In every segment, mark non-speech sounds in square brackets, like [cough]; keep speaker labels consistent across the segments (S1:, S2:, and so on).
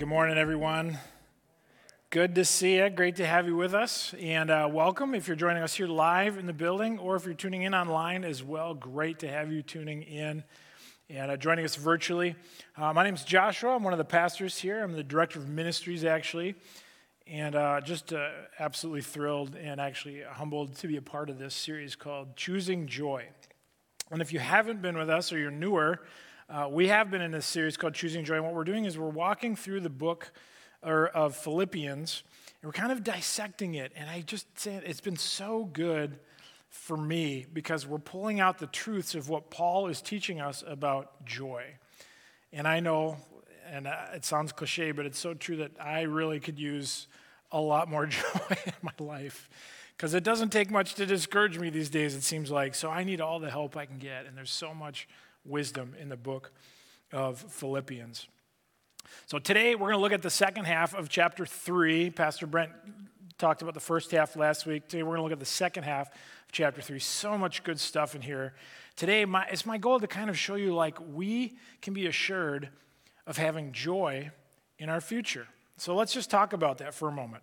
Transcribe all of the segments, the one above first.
S1: Good morning, everyone. Good to see you. Great to have you with us. And uh, welcome if you're joining us here live in the building or if you're tuning in online as well. Great to have you tuning in and uh, joining us virtually. Uh, my name is Joshua. I'm one of the pastors here. I'm the director of ministries, actually. And uh, just uh, absolutely thrilled and actually humbled to be a part of this series called Choosing Joy. And if you haven't been with us or you're newer, uh, we have been in this series called Choosing Joy, and what we're doing is we're walking through the book or, of Philippians, and we're kind of dissecting it. And I just say it's been so good for me because we're pulling out the truths of what Paul is teaching us about joy. And I know, and uh, it sounds cliche, but it's so true that I really could use a lot more [laughs] joy in my life because it doesn't take much to discourage me these days, it seems like. So I need all the help I can get, and there's so much wisdom in the book of Philippians. So today we're going to look at the second half of chapter 3. Pastor Brent talked about the first half last week. Today we're going to look at the second half of chapter 3. So much good stuff in here. Today my, it's my goal to kind of show you like we can be assured of having joy in our future. So let's just talk about that for a moment.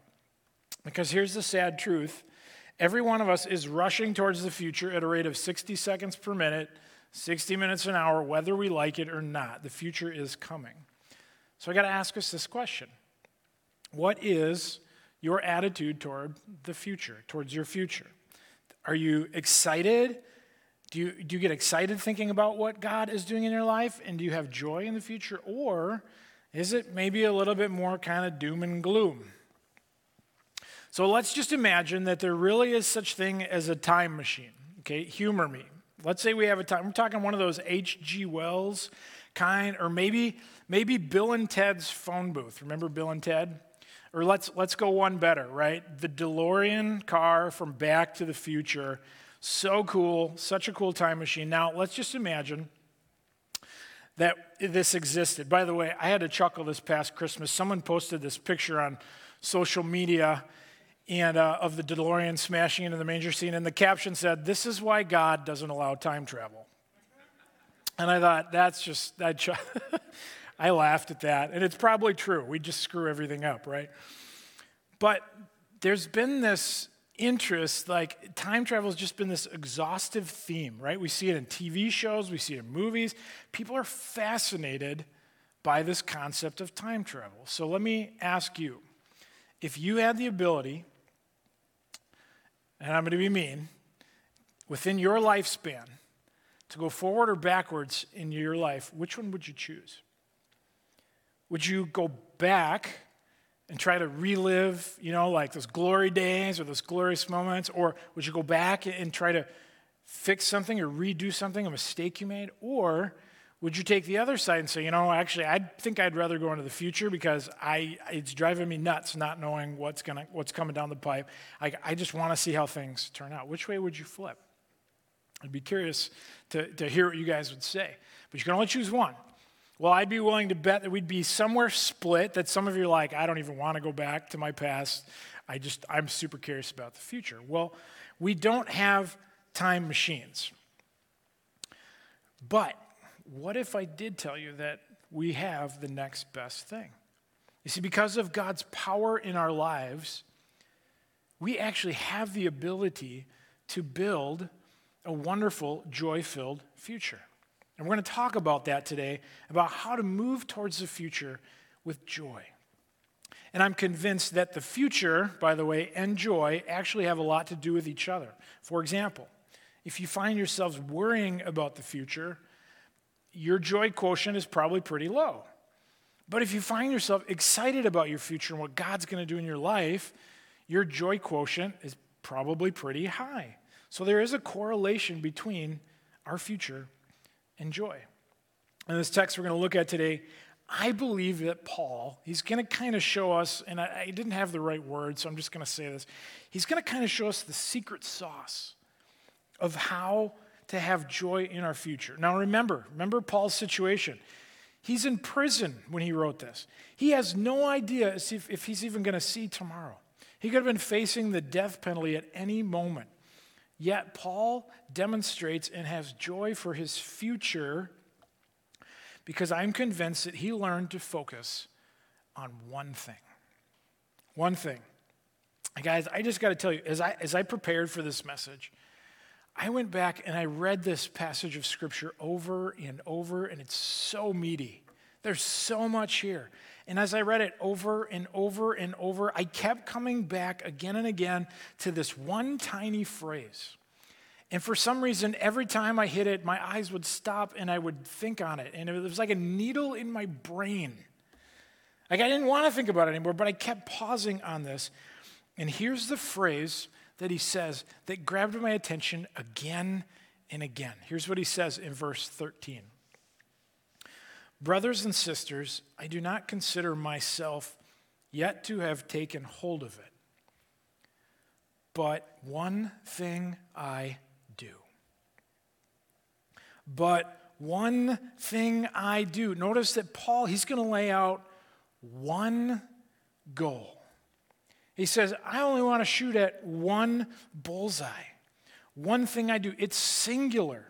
S1: Because here's the sad truth. Every one of us is rushing towards the future at a rate of 60 seconds per minute 60 minutes an hour, whether we like it or not. The future is coming. So I got to ask us this question What is your attitude toward the future, towards your future? Are you excited? Do you, do you get excited thinking about what God is doing in your life? And do you have joy in the future? Or is it maybe a little bit more kind of doom and gloom? So let's just imagine that there really is such thing as a time machine. Okay, humor me. Let's say we have a time, we're talking one of those H.G. Wells kind, or maybe, maybe Bill and Ted's phone booth. Remember Bill and Ted? Or let's, let's go one better, right? The DeLorean car from Back to the Future. So cool, such a cool time machine. Now, let's just imagine that this existed. By the way, I had to chuckle this past Christmas. Someone posted this picture on social media and uh, of the DeLorean smashing into the manger scene, and the caption said, "This is why God doesn't allow time travel." And I thought, that's just I, ch- [laughs] I laughed at that, and it's probably true. We just screw everything up, right? But there's been this interest, like time travel has just been this exhaustive theme, right? We see it in TV shows, we see it in movies. People are fascinated by this concept of time travel. So let me ask you if you had the ability and I'm going to be mean, within your lifespan, to go forward or backwards in your life, which one would you choose? Would you go back and try to relive, you know, like those glory days or those glorious moments? Or would you go back and try to fix something or redo something, a mistake you made? Or would you take the other side and say, you know, actually, I think I'd rather go into the future because I, it's driving me nuts not knowing what's, gonna, what's coming down the pipe. I, I just want to see how things turn out. Which way would you flip? I'd be curious to, to hear what you guys would say. But you can only choose one. Well, I'd be willing to bet that we'd be somewhere split, that some of you are like, I don't even want to go back to my past. I just, I'm super curious about the future. Well, we don't have time machines. But what if I did tell you that we have the next best thing? You see, because of God's power in our lives, we actually have the ability to build a wonderful, joy filled future. And we're going to talk about that today, about how to move towards the future with joy. And I'm convinced that the future, by the way, and joy actually have a lot to do with each other. For example, if you find yourselves worrying about the future, your joy quotient is probably pretty low. But if you find yourself excited about your future and what God's going to do in your life, your joy quotient is probably pretty high. So there is a correlation between our future and joy. In this text we're going to look at today, I believe that Paul, he's going to kind of show us, and I, I didn't have the right word, so I'm just going to say this. He's going to kind of show us the secret sauce of how to have joy in our future. Now, remember, remember Paul's situation. He's in prison when he wrote this. He has no idea if, if he's even going to see tomorrow. He could have been facing the death penalty at any moment. Yet, Paul demonstrates and has joy for his future because I'm convinced that he learned to focus on one thing. One thing. guys, I just got to tell you, as I, as I prepared for this message, I went back and I read this passage of Scripture over and over, and it's so meaty. There's so much here. And as I read it over and over and over, I kept coming back again and again to this one tiny phrase. And for some reason, every time I hit it, my eyes would stop and I would think on it. And it was like a needle in my brain. Like I didn't want to think about it anymore, but I kept pausing on this. And here's the phrase that he says that grabbed my attention again and again. Here's what he says in verse 13 Brothers and sisters, I do not consider myself yet to have taken hold of it. But one thing I do. But one thing I do. Notice that Paul, he's going to lay out one goal. He says, I only want to shoot at one bullseye. One thing I do. It's singular.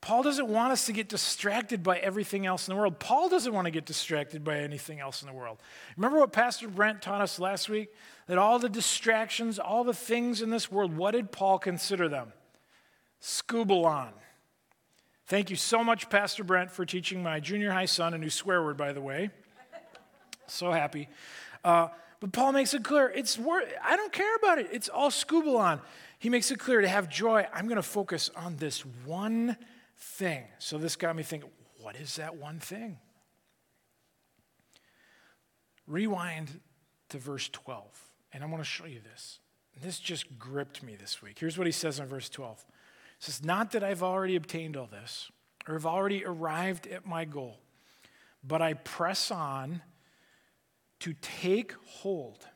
S1: Paul doesn't want us to get distracted by everything else in the world. Paul doesn't want to get distracted by anything else in the world. Remember what Pastor Brent taught us last week? That all the distractions, all the things in this world, what did Paul consider them? Skubalon. Thank you so much, Pastor Brent, for teaching my junior high son a new swear word, by the way. So happy. Uh, but Paul makes it clear it's worth, I don't care about it. It's all skubalon. He makes it clear to have joy, I'm going to focus on this one thing. So this got me thinking, what is that one thing? Rewind to verse 12, and I want to show you this. This just gripped me this week. Here's what he says in verse 12. He says, Not that I've already obtained all this or have already arrived at my goal, but I press on to take hold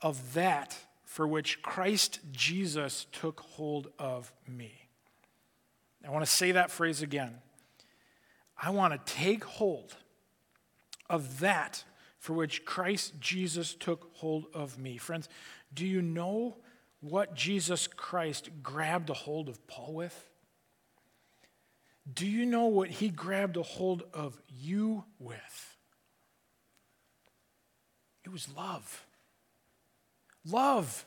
S1: of that for which Christ Jesus took hold of me. I want to say that phrase again. I want to take hold of that for which Christ Jesus took hold of me. Friends, do you know what Jesus Christ grabbed a hold of Paul with? Do you know what he grabbed a hold of you with? It was love. Love.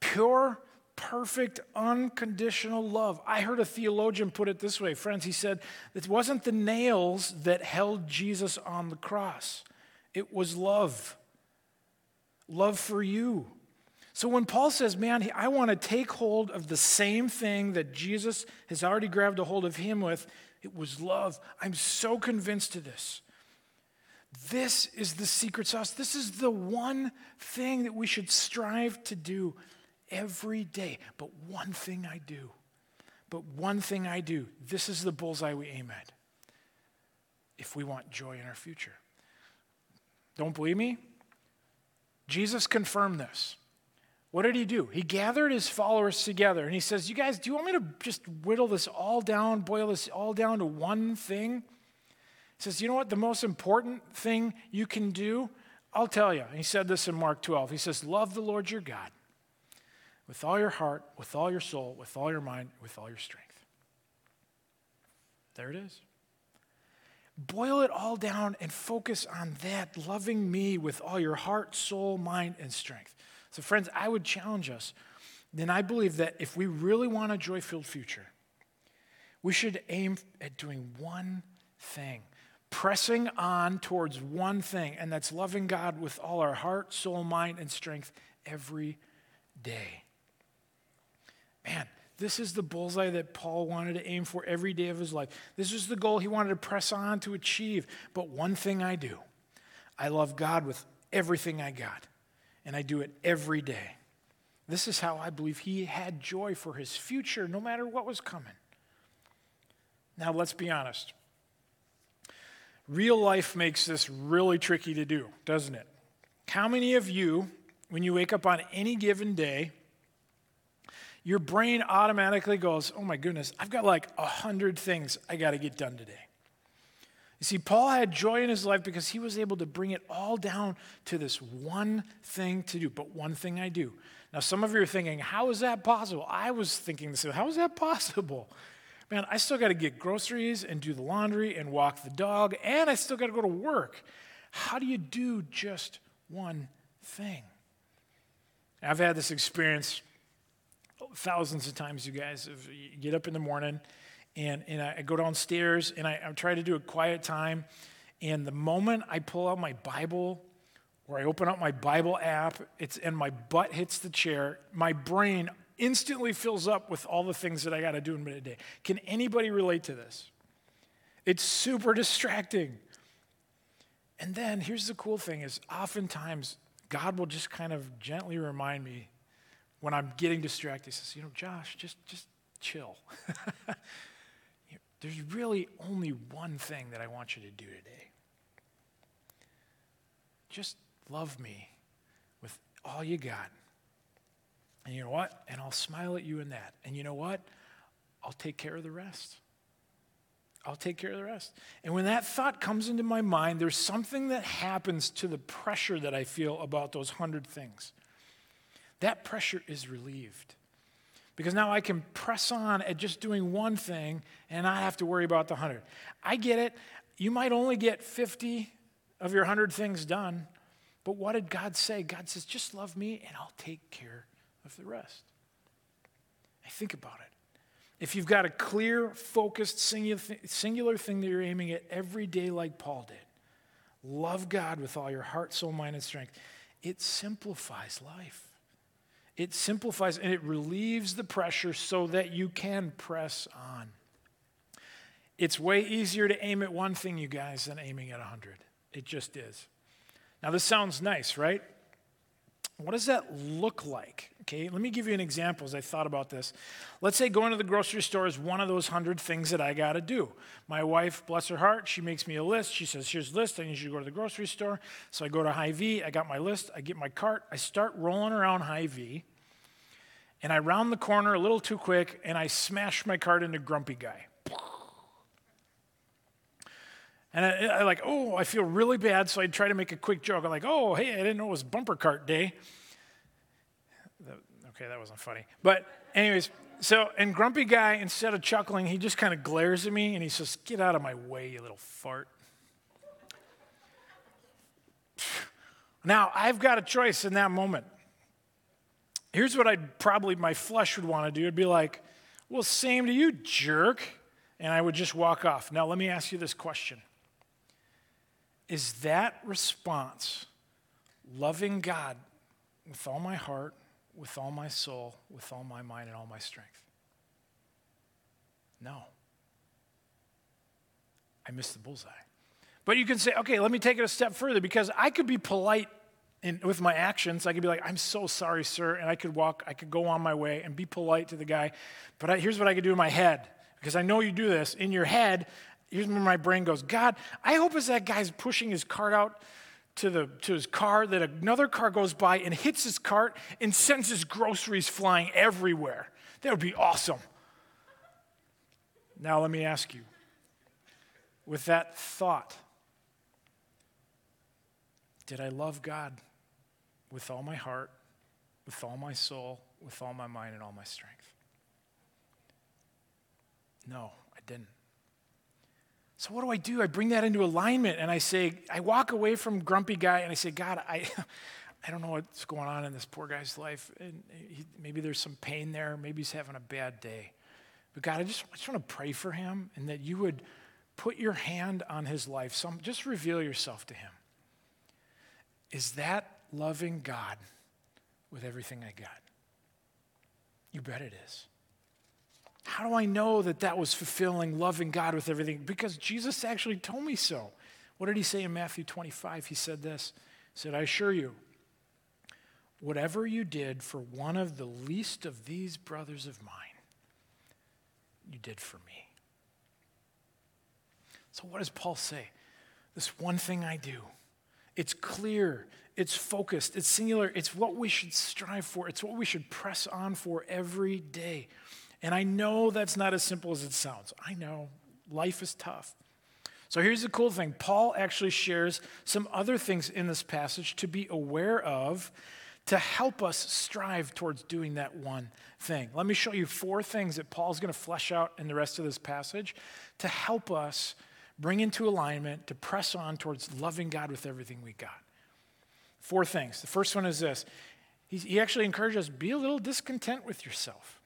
S1: Pure, perfect, unconditional love. I heard a theologian put it this way, friends. He said, It wasn't the nails that held Jesus on the cross, it was love. Love for you. So when Paul says, Man, I want to take hold of the same thing that Jesus has already grabbed a hold of him with, it was love. I'm so convinced of this. This is the secret sauce. This is the one thing that we should strive to do every day. But one thing I do. But one thing I do. This is the bullseye we aim at if we want joy in our future. Don't believe me? Jesus confirmed this. What did he do? He gathered his followers together and he says, You guys, do you want me to just whittle this all down, boil this all down to one thing? He says, You know what? The most important thing you can do, I'll tell you. He said this in Mark 12. He says, Love the Lord your God with all your heart, with all your soul, with all your mind, with all your strength. There it is. Boil it all down and focus on that, loving me with all your heart, soul, mind, and strength. So, friends, I would challenge us. Then I believe that if we really want a joy filled future, we should aim at doing one thing pressing on towards one thing, and that's loving God with all our heart, soul, mind, and strength every day. Man, this is the bullseye that Paul wanted to aim for every day of his life. This was the goal he wanted to press on to achieve. But one thing I do I love God with everything I got, and I do it every day. This is how I believe he had joy for his future, no matter what was coming. Now, let's be honest. Real life makes this really tricky to do, doesn't it? How many of you, when you wake up on any given day, your brain automatically goes, Oh my goodness, I've got like a hundred things I got to get done today. You see, Paul had joy in his life because he was able to bring it all down to this one thing to do, but one thing I do. Now, some of you are thinking, How is that possible? I was thinking the same. How is that possible? Man, I still got to get groceries and do the laundry and walk the dog, and I still got to go to work. How do you do just one thing? I've had this experience thousands of times, you guys. You get up in the morning and, and I go downstairs and I, I try to do a quiet time. And the moment I pull out my Bible or I open up my Bible app it's, and my butt hits the chair, my brain instantly fills up with all the things that I got to do in a day. Can anybody relate to this? It's super [laughs] distracting. And then here's the cool thing is oftentimes God will just kind of gently remind me when I'm getting distracted. He says, you know, Josh, just just chill. [laughs] There's really only one thing that I want you to do today. Just love me with all you got. And you know what? And I'll smile at you in that. And you know what? I'll take care of the rest. I'll take care of the rest. And when that thought comes into my mind, there's something that happens to the pressure that I feel about those hundred things. That pressure is relieved. Because now I can press on at just doing one thing and not have to worry about the hundred. I get it. You might only get 50 of your hundred things done, but what did God say? God says, just love me and I'll take care of the rest. I think about it. If you've got a clear, focused, singular thing that you're aiming at every day, like Paul did, love God with all your heart, soul, mind, and strength, it simplifies life. It simplifies and it relieves the pressure so that you can press on. It's way easier to aim at one thing, you guys, than aiming at a 100. It just is. Now, this sounds nice, right? What does that look like? Okay, let me give you an example as I thought about this. Let's say going to the grocery store is one of those hundred things that I got to do. My wife, bless her heart, she makes me a list. She says, Here's a list. I need you to go to the grocery store. So I go to Hy-Vee. I got my list. I get my cart. I start rolling around Hy-Vee. And I round the corner a little too quick and I smash my cart into Grumpy Guy. And I, I, like, oh, I feel really bad, so I try to make a quick joke. I'm like, oh, hey, I didn't know it was bumper cart day. Okay, that wasn't funny. But, anyways, so, and Grumpy Guy, instead of chuckling, he just kind of glares at me and he says, Get out of my way, you little fart. Now, I've got a choice in that moment. Here's what I'd probably, my flesh would want to do. It'd be like, Well, same to you, jerk. And I would just walk off. Now, let me ask you this question Is that response loving God with all my heart, with all my soul, with all my mind, and all my strength? No. I missed the bullseye. But you can say, okay, let me take it a step further because I could be polite in, with my actions. I could be like, I'm so sorry, sir. And I could walk, I could go on my way and be polite to the guy. But I, here's what I could do in my head because I know you do this. In your head, here's where my brain goes God, I hope as that guy's pushing his cart out to, the, to his car that another car goes by and hits his cart and sends his groceries flying everywhere. That would be awesome. Now, let me ask you with that thought, did I love God with all my heart, with all my soul, with all my mind, and all my strength? No, I didn't. So what do I do? I bring that into alignment and I say, I walk away from grumpy guy and I say, God, I, [laughs] I don't know what's going on in this poor guy's life. And he, maybe there's some pain there. Maybe he's having a bad day. But God, I just, I just want to pray for him and that you would put your hand on his life. Some, just reveal yourself to him. Is that loving God with everything I got? You bet it is. How do I know that that was fulfilling loving God with everything? Because Jesus actually told me so. What did he say in Matthew 25? He said this He said, I assure you, whatever you did for one of the least of these brothers of mine, you did for me. So, what does Paul say? This one thing I do. It's clear, it's focused, it's singular, it's what we should strive for, it's what we should press on for every day. And I know that's not as simple as it sounds. I know life is tough. So here's the cool thing Paul actually shares some other things in this passage to be aware of to help us strive towards doing that one thing. Let me show you four things that Paul's going to flesh out in the rest of this passage to help us bring into alignment, to press on towards loving God with everything we got. Four things. The first one is this he actually encourages us be a little discontent with yourself.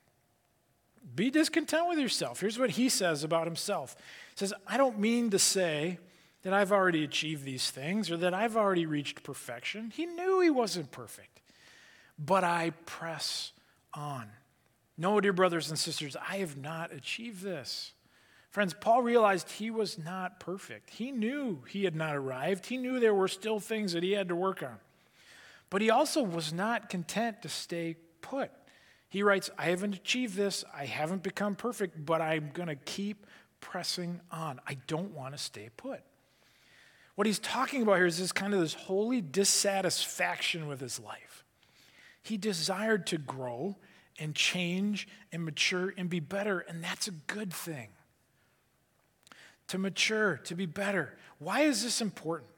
S1: Be discontent with yourself. Here's what he says about himself. He says, I don't mean to say that I've already achieved these things or that I've already reached perfection. He knew he wasn't perfect. But I press on. No, dear brothers and sisters, I have not achieved this. Friends, Paul realized he was not perfect. He knew he had not arrived. He knew there were still things that he had to work on. But he also was not content to stay put. He writes, I haven't achieved this, I haven't become perfect, but I'm going to keep pressing on. I don't want to stay put. What he's talking about here is this kind of this holy dissatisfaction with his life. He desired to grow and change and mature and be better, and that's a good thing. To mature, to be better. Why is this important?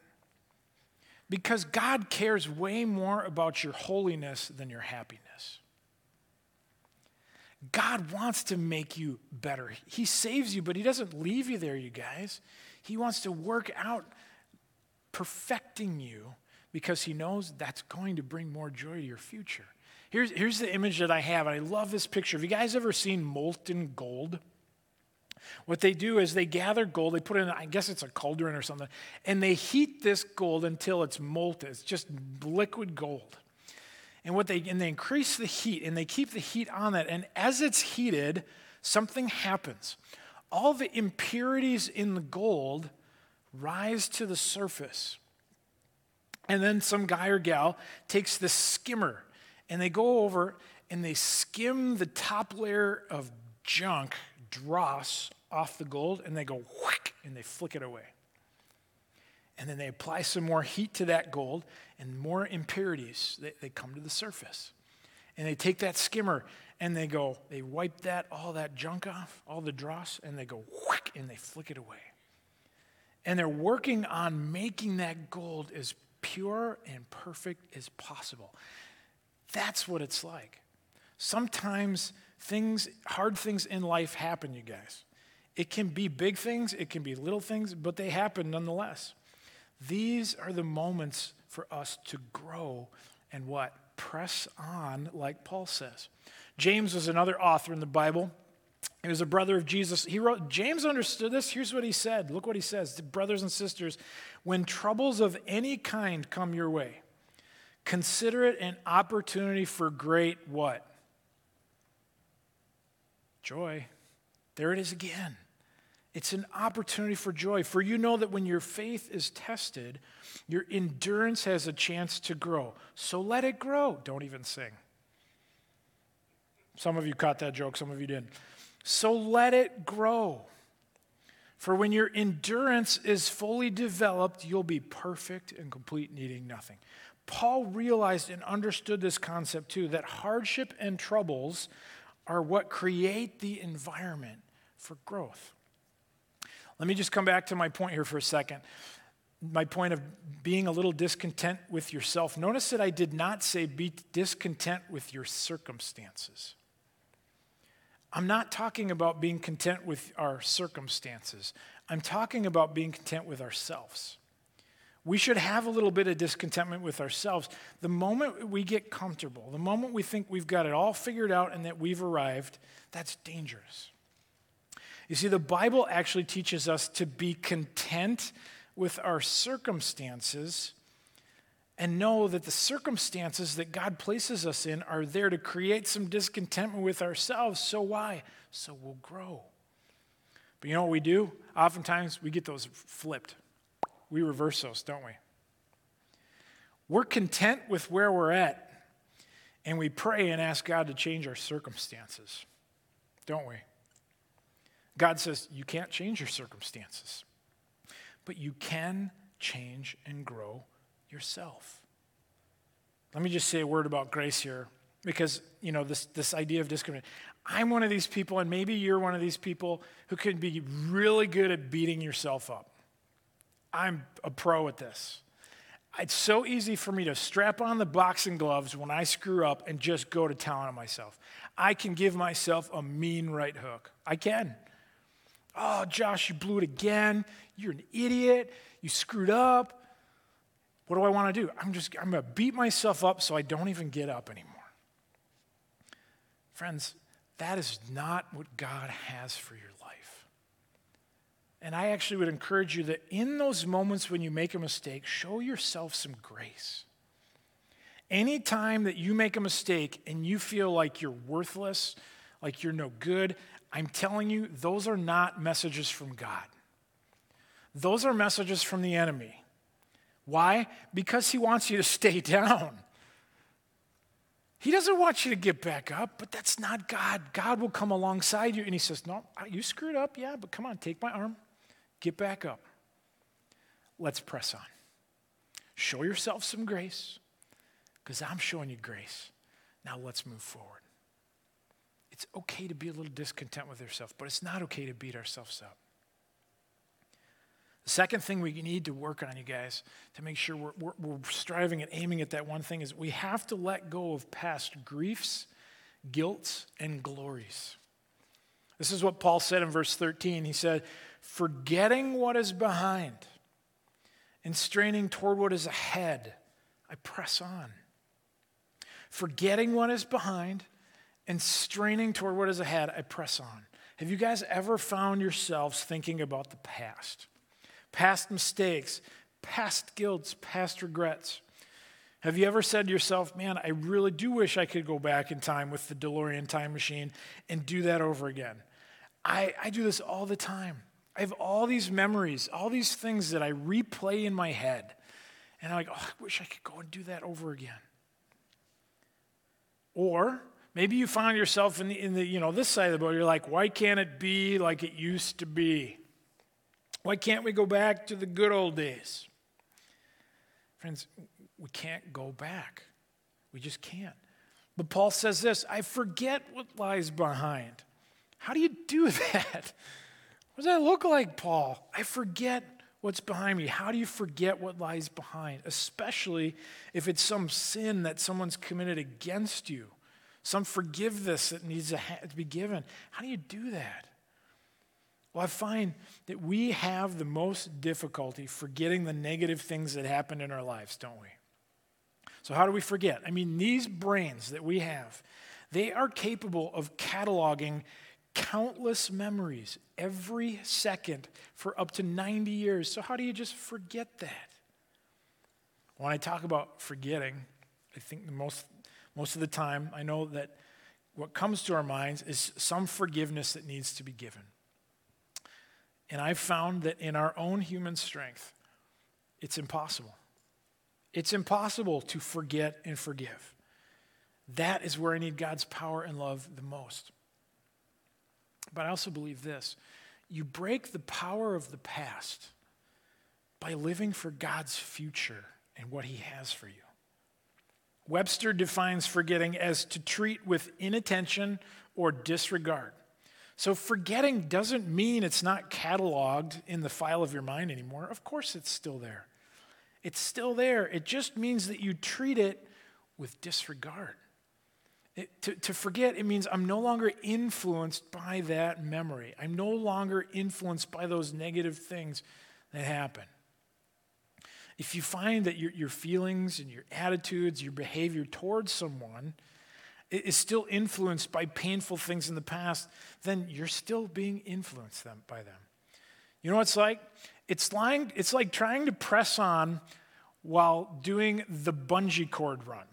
S1: Because God cares way more about your holiness than your happiness. God wants to make you better. He saves you, but He doesn't leave you there, you guys. He wants to work out perfecting you because He knows that's going to bring more joy to your future. Here's, here's the image that I have, and I love this picture. Have you guys ever seen molten gold? What they do is they gather gold, they put it in, I guess it's a cauldron or something, and they heat this gold until it's molten. It's just liquid gold. And what they and they increase the heat and they keep the heat on that. And as it's heated, something happens. All the impurities in the gold rise to the surface. And then some guy or gal takes the skimmer and they go over and they skim the top layer of junk, dross, off the gold and they go whack and they flick it away. And then they apply some more heat to that gold and more impurities, they, they come to the surface. And they take that skimmer and they go, they wipe that, all that junk off, all the dross, and they go whack and they flick it away. And they're working on making that gold as pure and perfect as possible. That's what it's like. Sometimes things, hard things in life happen, you guys. It can be big things, it can be little things, but they happen nonetheless. These are the moments for us to grow and what? Press on, like Paul says. James was another author in the Bible. He was a brother of Jesus. He wrote, James understood this. Here's what he said. Look what he says. Brothers and sisters, when troubles of any kind come your way, consider it an opportunity for great what? Joy. There it is again. It's an opportunity for joy. For you know that when your faith is tested, your endurance has a chance to grow. So let it grow. Don't even sing. Some of you caught that joke, some of you didn't. So let it grow. For when your endurance is fully developed, you'll be perfect and complete, needing nothing. Paul realized and understood this concept too that hardship and troubles are what create the environment for growth. Let me just come back to my point here for a second. My point of being a little discontent with yourself. Notice that I did not say be discontent with your circumstances. I'm not talking about being content with our circumstances. I'm talking about being content with ourselves. We should have a little bit of discontentment with ourselves. The moment we get comfortable, the moment we think we've got it all figured out and that we've arrived, that's dangerous. You see, the Bible actually teaches us to be content with our circumstances and know that the circumstances that God places us in are there to create some discontentment with ourselves. So, why? So we'll grow. But you know what we do? Oftentimes we get those flipped. We reverse those, don't we? We're content with where we're at, and we pray and ask God to change our circumstances, don't we? God says, You can't change your circumstances, but you can change and grow yourself. Let me just say a word about grace here because, you know, this, this idea of discrimination. I'm one of these people, and maybe you're one of these people who can be really good at beating yourself up. I'm a pro at this. It's so easy for me to strap on the boxing gloves when I screw up and just go to town on myself. I can give myself a mean right hook. I can. Oh, Josh, you blew it again. You're an idiot. You screwed up. What do I want to do? I'm just, I'm going to beat myself up so I don't even get up anymore. Friends, that is not what God has for your life. And I actually would encourage you that in those moments when you make a mistake, show yourself some grace. Anytime that you make a mistake and you feel like you're worthless, like you're no good, I'm telling you, those are not messages from God. Those are messages from the enemy. Why? Because he wants you to stay [laughs] down. He doesn't want you to get back up, but that's not God. God will come alongside you and he says, No, uh, you screwed up, yeah, but come on, take my arm, get back up. Let's press on. Show yourself some grace because I'm showing you grace. Now let's move forward. It's okay to be a little discontent with yourself, but it's not okay to beat ourselves up. The second thing we need to work on, you guys, to make sure we're, we're, we're, striving and aiming at that one thing is we have to let go of past griefs, guilt, and glories. This is what Paul said in verse 13. He said, Forgetting what is behind and straining toward what is ahead, I press on. Forgetting what is behind and straining toward what is ahead, I press on. Have you guys ever found yourselves thinking about the past? past mistakes, past guilts, past regrets. Have you ever said to yourself, man, I really do wish I could go back in time with the DeLorean time machine and do that over again? I, I do this all the time. I have all these memories, all these things that I replay in my head. And I'm like, oh, I wish I could go and do that over again. Or maybe you find yourself in the, in the you know, this side of the boat, you're like, why can't it be like it used to be? Why can't we go back to the good old days? Friends, we can't go back. We just can't. But Paul says this I forget what lies behind. How do you do [laughs] that? What does that look like, Paul? I forget what's behind me. How do you forget what lies behind? Especially if it's some sin that someone's committed against you, some forgiveness that needs to be given. How do you do that? Well, I find that we have the most difficulty forgetting the negative things that happened in our lives, don't we? So, how do we forget? I mean, these brains that we have, they are capable of cataloging countless memories every second for up to 90 years. So, how do you just forget that? When I talk about forgetting, I think the most, most of the time, I know that what comes to our minds is some forgiveness that needs to be given. And I've found that in our own human strength, it's impossible. It's impossible to forget and forgive. That is where I need God's power and love the most. But I also believe this you break the power of the past by living for God's future and what He has for you. Webster defines forgetting as to treat with inattention or disregard. So forgetting doesn't mean it's not cataloged in the file of your mind anymore. Of course, it's still there. It's still there. It just means that you treat it with disregard. It, to, to forget, it means I'm no longer influenced by that memory. I'm no longer influenced by those negative things that happen. If you find that your, your feelings and your attitudes, your behavior towards someone is still influenced by painful things in the past, then you're still being influenced them, by them. You know what it's like? It's, lying, it's like trying to press on while doing the bungee cord run.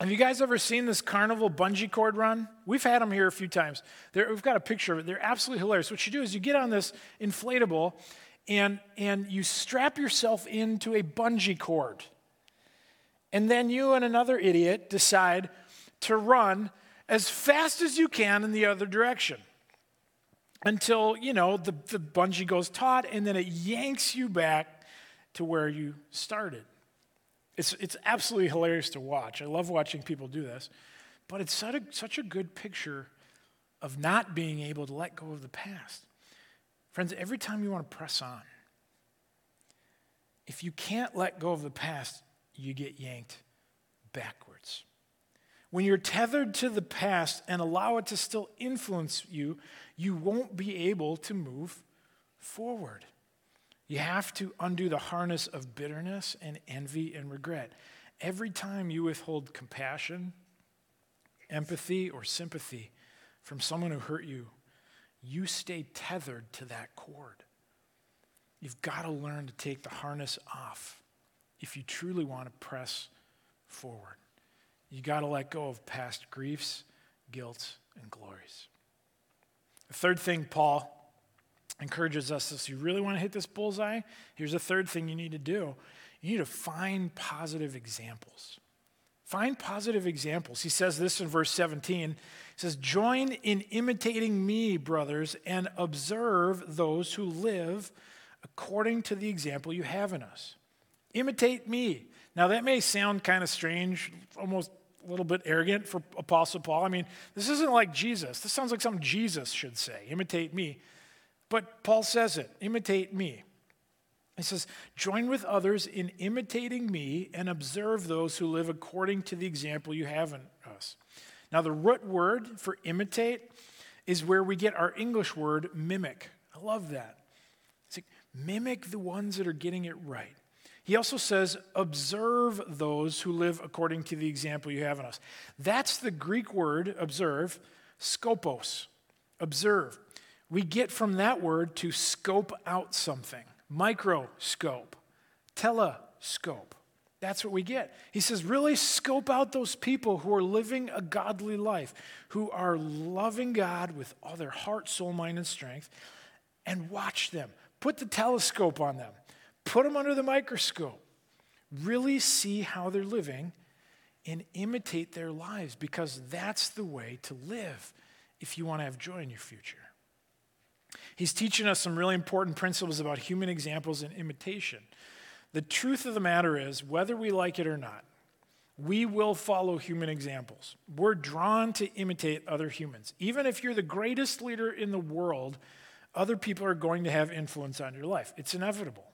S1: Have you guys ever seen this carnival bungee cord run? We've had them here a few times. They're, we've got a picture of it. They're absolutely hilarious. What you do is you get on this inflatable and, and you strap yourself into a bungee cord. And then you and another idiot decide to run as fast as you can in the other direction until, you know, the, the bungee goes taut and then it yanks you back to where you started. It's, it's absolutely hilarious to watch. I love watching people do this, but it's such a, such a good picture of not being able to let go of the past. Friends, every time you want to press on, if you can't let go of the past, you get yanked backwards. When you're tethered to the past and allow it to still influence you, you won't be able to move forward. You have to undo the harness of bitterness and envy and regret. Every time you withhold compassion, empathy, or sympathy from someone who hurt you, you stay tethered to that cord. You've got to learn to take the harness off if you truly want to press forward. You got to let go of past griefs, guilt, and glories. The third thing Paul encourages us if you really want to hit this bullseye, here's a third thing you need to do you need to find positive examples. Find positive examples. He says this in verse 17. He says, Join in imitating me, brothers, and observe those who live according to the example you have in us. Imitate me. Now, that may sound kind of strange, almost a little bit arrogant for Apostle Paul. I mean, this isn't like Jesus. This sounds like something Jesus should say imitate me. But Paul says it imitate me. He says, Join with others in imitating me and observe those who live according to the example you have in us. Now, the root word for imitate is where we get our English word mimic. I love that. It's like mimic the ones that are getting it right. He also says, observe those who live according to the example you have in us. That's the Greek word, observe, scopos, observe. We get from that word to scope out something microscope, telescope. That's what we get. He says, really scope out those people who are living a godly life, who are loving God with all their heart, soul, mind, and strength, and watch them. Put the telescope on them, put them under the microscope. Really see how they're living and imitate their lives because that's the way to live if you want to have joy in your future. He's teaching us some really important principles about human examples and imitation. The truth of the matter is, whether we like it or not, we will follow human examples. We're drawn to imitate other humans. Even if you're the greatest leader in the world, other people are going to have influence on your life. It's inevitable.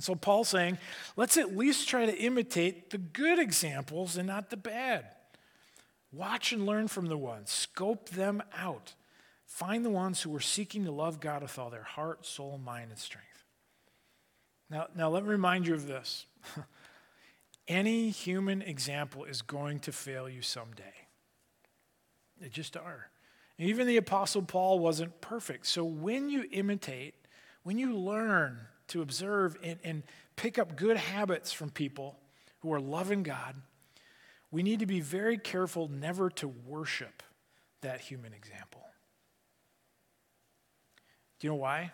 S1: So Paul's saying, let's at least try to imitate the good examples and not the bad. Watch and learn from the ones, scope them out. Find the ones who are seeking to love God with all their heart, soul, mind, and strength. Now, now let me remind you of this. [laughs] Any human example is going to fail you someday. They just are. Even the Apostle Paul wasn't perfect. So when you imitate, when you learn to observe and, and pick up good habits from people who are loving God, we need to be very careful never to worship that human example. Do you know why?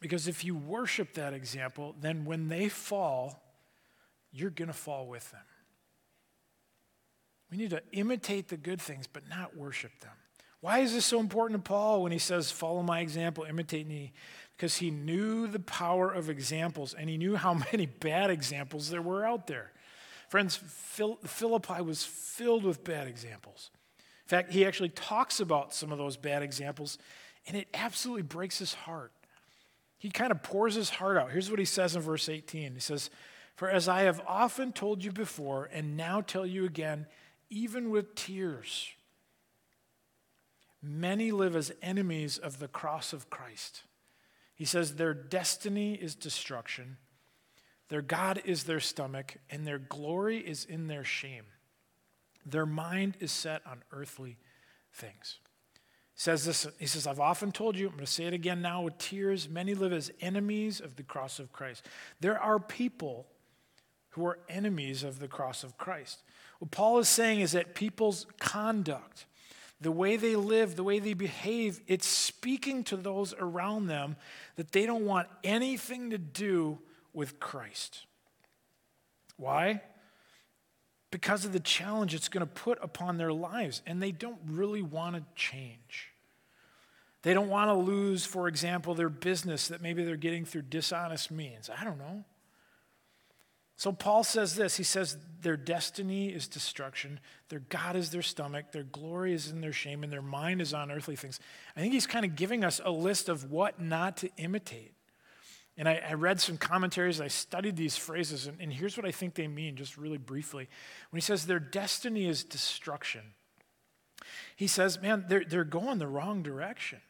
S1: Because if you worship that example, then when they fall, you're going to fall with them. We need to imitate the good things, but not worship them. Why is this so important to Paul when he says, Follow my example, imitate me? Because he knew the power of examples and he knew how [laughs] many bad examples there were out there. Friends, Philippi was filled with bad examples. In fact, he actually talks about some of those bad examples and it absolutely breaks his heart. He kind of pours his heart out. Here's what he says in verse 18 He says, For as I have often told you before, and now tell you again, even with tears, many live as enemies of the cross of Christ. He says, Their destiny is destruction, their God is their stomach, and their glory is in their shame. Their mind is set on earthly things says this he says i've often told you i'm going to say it again now with tears many live as enemies of the cross of christ. There are people who are enemies of the cross of christ. What paul is saying is that people's conduct the way they live the way they behave it's speaking to those around them that they don't want anything to do with christ. Why because of the challenge it's going to put upon their lives, and they don't really want to change. They don't want to lose, for example, their business that maybe they're getting through dishonest means. I don't know. So Paul says this He says, Their destiny is destruction, their God is their stomach, their glory is in their shame, and their mind is on earthly things. I think he's kind of giving us a list of what not to imitate. And I, I, read some commentaries, I studied these phrases, and, and here's what I think they mean, just really briefly. When he says their destiny is destruction, he says, man, they're, they're going the wrong direction.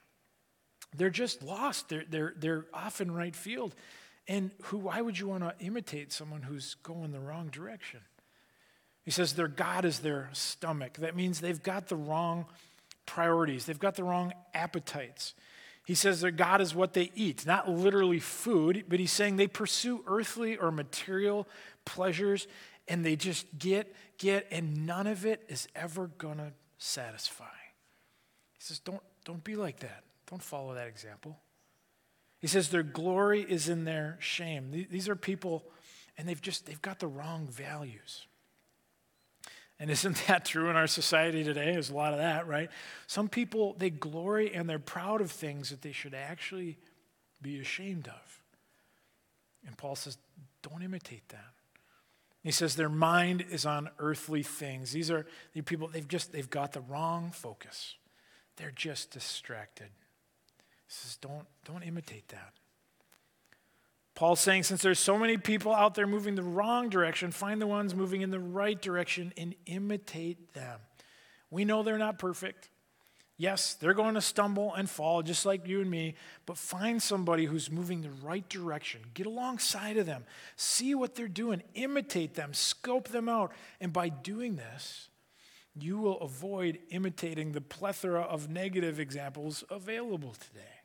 S1: They're just lost. They're, they're, they're off in right field. And who, why would you want to imitate someone who's going the wrong direction? He says their God is their stomach. That means they've got the wrong priorities, they've got the wrong appetites. He says their God is what they eat, not literally food, but he's saying they pursue earthly or material pleasures and they just get, get, and none of it is ever going to satisfy. He says, don't, don't be like that. Don't follow that example. He says their glory is in their shame. These are people, and they've just, they've got the wrong values. And isn't [laughs] that true in our society today? There's a lot of that, right? Some people, they glory and they're proud of things that they should actually be ashamed of. And Paul says, don't imitate that. He says their mind is on earthly things. These are the people, they've just, they've got the wrong focus. They're just distracted. He says, don't, don't imitate that. Paul's saying, since there's so many people out there moving the wrong direction, find the ones moving in the right direction and imitate them. We know they're not perfect. Yes, they're going to stumble and fall just like you and me, but find somebody who's moving the right direction. Get alongside of them. See what they're doing. Imitate them. Scope them out. And by doing this, you will avoid imitating the plethora of negative examples available today.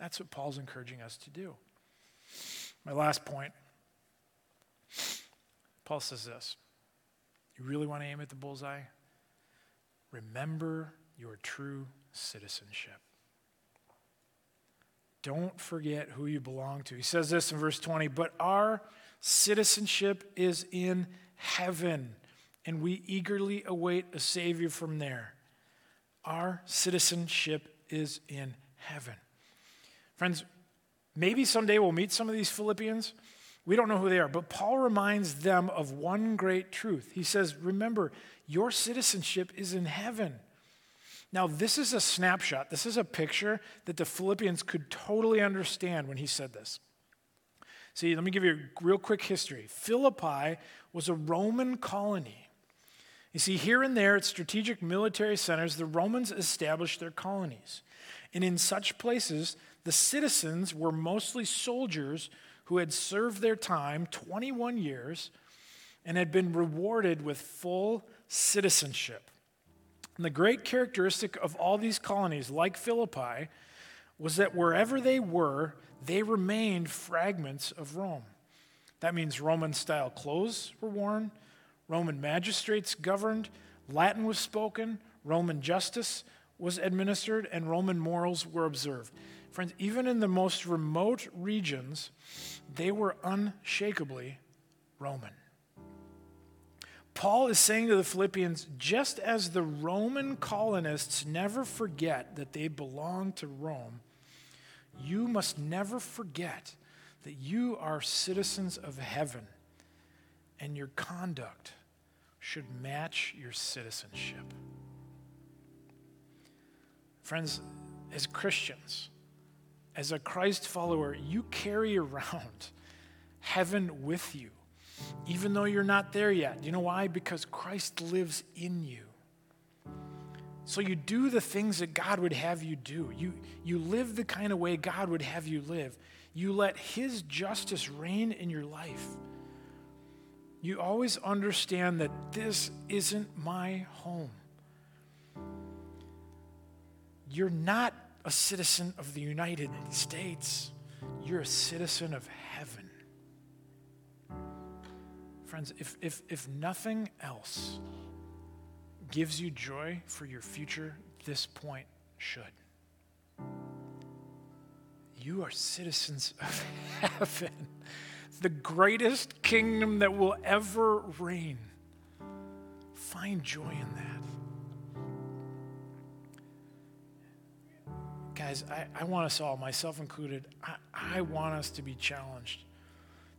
S1: That's what Paul's encouraging us to do. My last point Paul says this You really want to aim at the bullseye? Remember your true citizenship. Don't forget who you belong to. He says this in verse 20, but our citizenship is in heaven, and we eagerly await a Savior from there. Our citizenship is in heaven. Friends, maybe someday we'll meet some of these Philippians. We don't know who they are, but Paul reminds them of one great truth. He says, Remember, your citizenship is in heaven. Now, this is a snapshot. This is a picture that the Philippians could totally understand when he said this. See, let me give you a real quick history. Philippi was a Roman colony. You see, here and there at strategic military centers, the Romans established their colonies. And in such places, the citizens were mostly soldiers who had served their time 21 years and had been rewarded with full citizenship. And the great characteristic of all these colonies, like Philippi, was that wherever they were, they remained fragments of Rome. That means Roman style clothes were worn, Roman magistrates governed, Latin was spoken, Roman justice was administered, and Roman morals were observed. Friends, even in the most remote regions, they were unshakably Roman. Paul is saying to the Philippians just as the Roman colonists never forget that they belong to Rome, you must never forget that you are citizens of heaven and your conduct should match your citizenship. Friends, as Christians, as a Christ follower, you carry [laughs] around heaven with you even though you're not there yet. You know why? Because Christ lives in you. So you do the things that God would have you do. You, you live the kind of way God would have you live. You let His justice reign in your life. You always understand that this isn't my home. You're not a citizen of the United States, you're a citizen of heaven. Friends, if, if, if nothing else gives you joy for your future, this point should. You are citizens of [laughs] heaven, the greatest kingdom that will ever reign. Find joy in that. Guys, I, I want us all, myself included, I, I want us to be challenged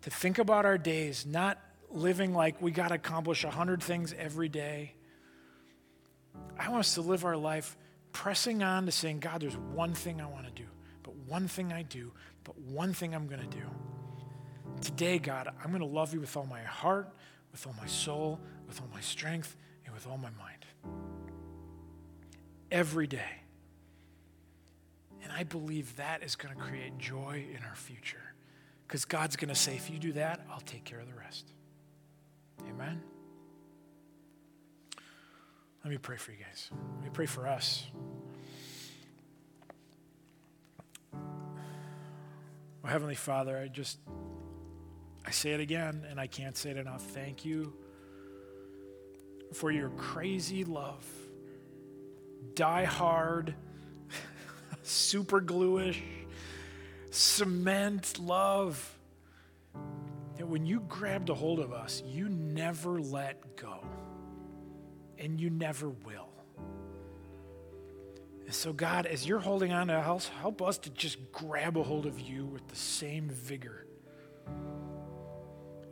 S1: to think about our days not living like we got to accomplish 100 things every day. I want us to live our life pressing on to saying, God, there's one thing I want to do. But one thing I do, But one thing I'm going to do today, God, I'm going to love you with all my heart, with all my soul, with all my strength, and with all my mind. Every day. And I believe that is going to create joy in our future. Because God's going to say, if you do that, I'll take care of the rest. Amen. Let me pray for you guys. Let me pray for us. Well, Heavenly Father, I just, I say it again, and I can't say it enough. Thank you for your crazy love, die hard, super gluish, cement love. That when you grabbed a hold of us, you never let go, and you never will. And so, God, as you're holding on to us, help us to just grab a hold of you with the same vigor.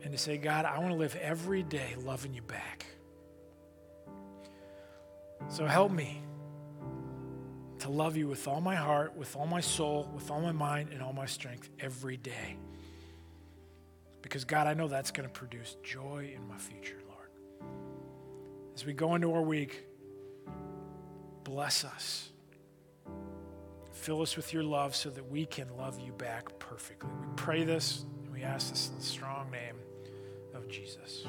S1: And to say, God, I want to live every day loving you back. So help me to love you with all my heart, with all my soul, with all my mind, and all my strength every day. Because, God, I know that's going to produce joy in my future, Lord. As we go into our week, bless us. Fill us with your love so that we can love you back perfectly. We pray this and we ask this in the strong name of Jesus.